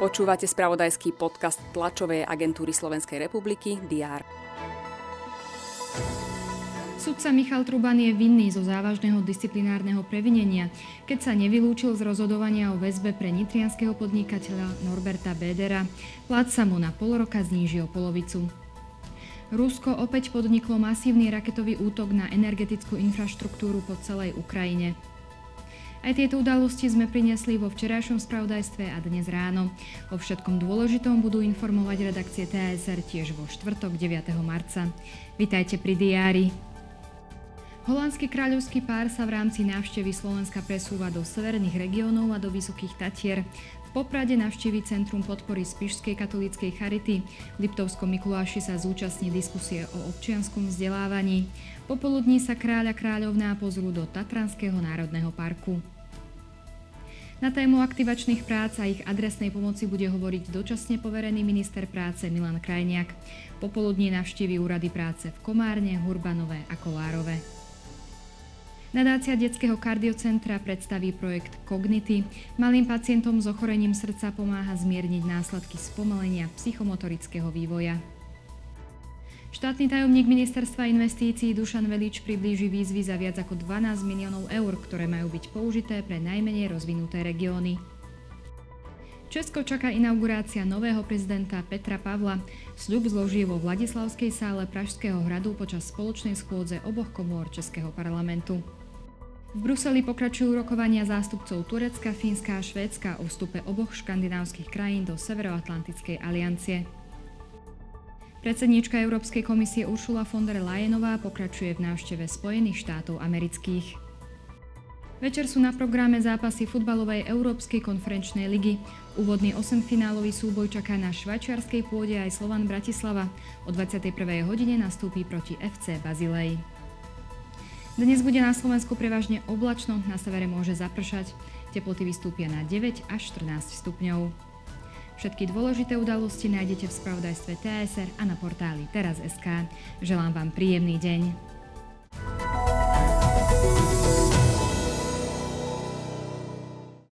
Počúvate spravodajský podcast tlačovej agentúry Slovenskej republiky DR. Sudca Michal Truban je vinný zo závažného disciplinárneho previnenia, keď sa nevylúčil z rozhodovania o väzbe pre nitrianského podnikateľa Norberta Bédera. Plat sa mu na pol roka zníži o polovicu. Rusko opäť podniklo masívny raketový útok na energetickú infraštruktúru po celej Ukrajine. Aj tieto udalosti sme priniesli vo včerajšom spravodajstve a dnes ráno. O všetkom dôležitom budú informovať redakcie TSR tiež vo štvrtok 9. marca. Vitajte pri diári. Holandský kráľovský pár sa v rámci návštevy Slovenska presúva do severných regiónov a do Vysokých Tatier. V Poprade navštívi Centrum podpory Spišskej katolíckej charity. V Liptovskom Mikuláši sa zúčastní diskusie o občianskom vzdelávaní. Popoludní sa kráľa kráľovná pozrú do Tatranského národného parku. Na tému aktivačných prác a ich adresnej pomoci bude hovoriť dočasne poverený minister práce Milan Krajniak. Popoludní navštívi úrady práce v Komárne, Hurbanové a Kolárove. Nadácia Detského kardiocentra predstaví projekt Cognity. Malým pacientom s ochorením srdca pomáha zmierniť následky spomalenia psychomotorického vývoja. Štátny tajomník ministerstva investícií Dušan Velič priblíži výzvy za viac ako 12 miliónov eur, ktoré majú byť použité pre najmenej rozvinuté regióny. Česko čaká inaugurácia nového prezidenta Petra Pavla. Sľub zloží vo Vladislavskej sále Pražského hradu počas spoločnej schôdze oboch komôr Českého parlamentu. V Bruseli pokračujú rokovania zástupcov Turecka, Fínska a Švédska o vstupe oboch škandinávskych krajín do Severoatlantickej aliancie. Predsedníčka Európskej komisie Uršula von der Leyenová pokračuje v návšteve Spojených štátov amerických. Večer sú na programe zápasy futbalovej Európskej konferenčnej ligy. Úvodný 8-finálový súboj čaká na švajčiarskej pôde aj Slovan Bratislava. O 21. hodine nastúpi proti FC Bazilej. Dnes bude na Slovensku prevažne oblačno, na severe môže zapršať. Teploty vystúpia na 9 až 14 stupňov. Všetky dôležité udalosti nájdete v spravodajstve TSR a na portáli teraz.sk. Želám vám príjemný deň.